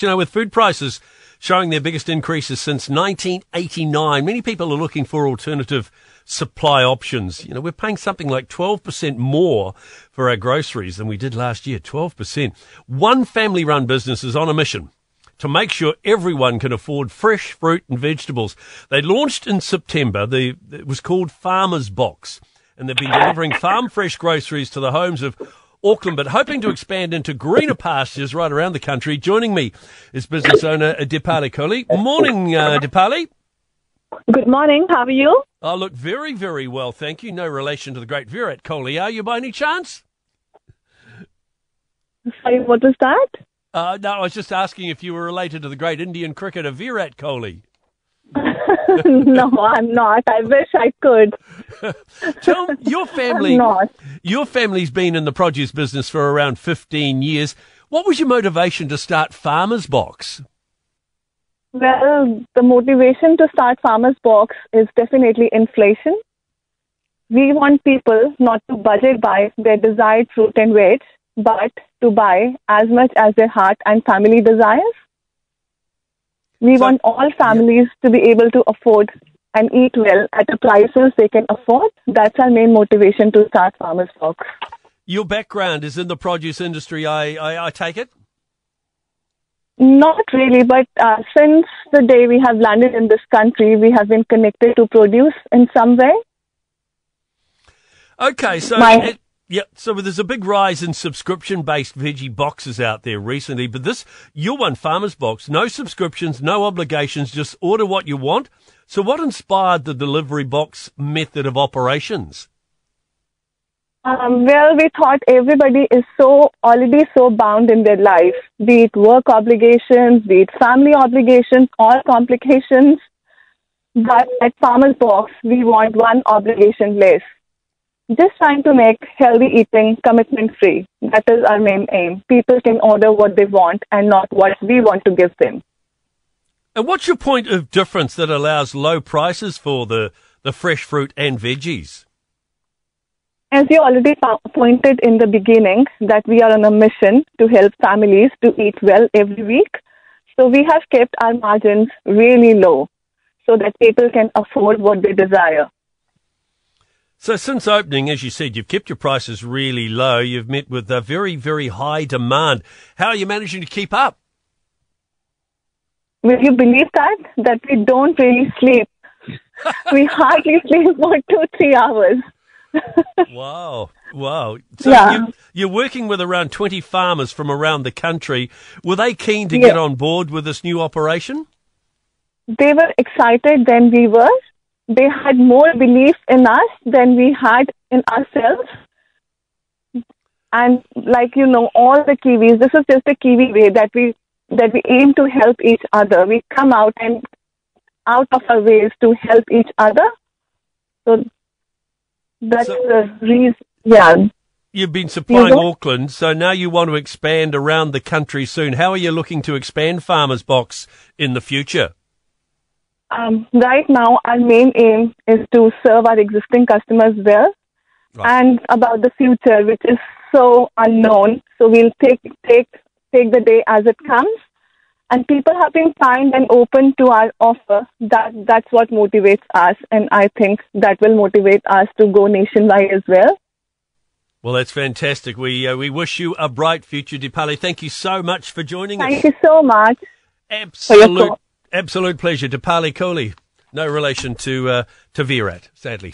You know, with food prices showing their biggest increases since 1989, many people are looking for alternative supply options. You know, we're paying something like 12% more for our groceries than we did last year. 12%. One family run business is on a mission to make sure everyone can afford fresh fruit and vegetables. They launched in September. The, it was called Farmers Box, and they've been delivering farm fresh groceries to the homes of Auckland, but hoping to expand into greener pastures right around the country. Joining me is business owner Deepali Kohli. Morning, uh, Deepali. Good morning. How are you? I look very, very well, thank you. No relation to the great Virat Kohli, are you by any chance? Sorry, what was that? Uh, no, I was just asking if you were related to the great Indian cricketer Virat Kohli. no, I'm not. I wish I could. Tell your family. Your family's been in the produce business for around 15 years. What was your motivation to start Farmers Box? Well, the motivation to start Farmers Box is definitely inflation. We want people not to budget by their desired fruit and veg, but to buy as much as their heart and family desires. We So- want all families to be able to afford and eat well at the prices they can afford. That's our main motivation to start Farmers Box. Your background is in the produce industry, I, I, I take it? Not really, but uh, since the day we have landed in this country, we have been connected to produce in some way. Okay, so My- it, yeah, so there's a big rise in subscription-based veggie boxes out there recently, but this your one Farmers Box, no subscriptions, no obligations, just order what you want. So, what inspired the delivery box method of operations? Um, well, we thought everybody is so already so bound in their life, be it work obligations, be it family obligations, all complications. But at Farmers Box, we want one obligation less. Just trying to make healthy eating commitment free. That is our main aim. People can order what they want and not what we want to give them. And what's your point of difference that allows low prices for the the fresh fruit and veggies? As you already pointed in the beginning, that we are on a mission to help families to eat well every week. So we have kept our margins really low so that people can afford what they desire. So since opening, as you said, you've kept your prices really low. You've met with a very, very high demand. How are you managing to keep up? Will you believe that? That we don't really sleep. we hardly sleep for two, three hours. Wow. Wow. So Yeah. you, you're working with around 20 farmers from around the country. Were they keen to get on board with this new operation? They were excited than we were. They had more belief in us than we had in ourselves. And like you know, all the Kiwis, this is just the Kiwi way that we that we aim to help each other. We come out and out of our ways to help each other. So that's So- the reason. Yeah. You've been supplying go- Auckland, so now you want to expand around the country soon. How are you looking to expand Farmers Box in the future? Um, right now, our main aim is to serve our existing customers well, Right. and about the future, which is so unknown. So we'll take take take the day as it comes, and people have been kind and open to our offer. That that's what motivates us, and I think that will motivate us to go nationwide as well. Well, that's fantastic. We uh, we wish you a bright future, Deepali. Thank you so much for joining Thank us. Thank you so much. your Absolute, pleasure to. Deepali Kohli. No relation to uh, to Virat, sadly.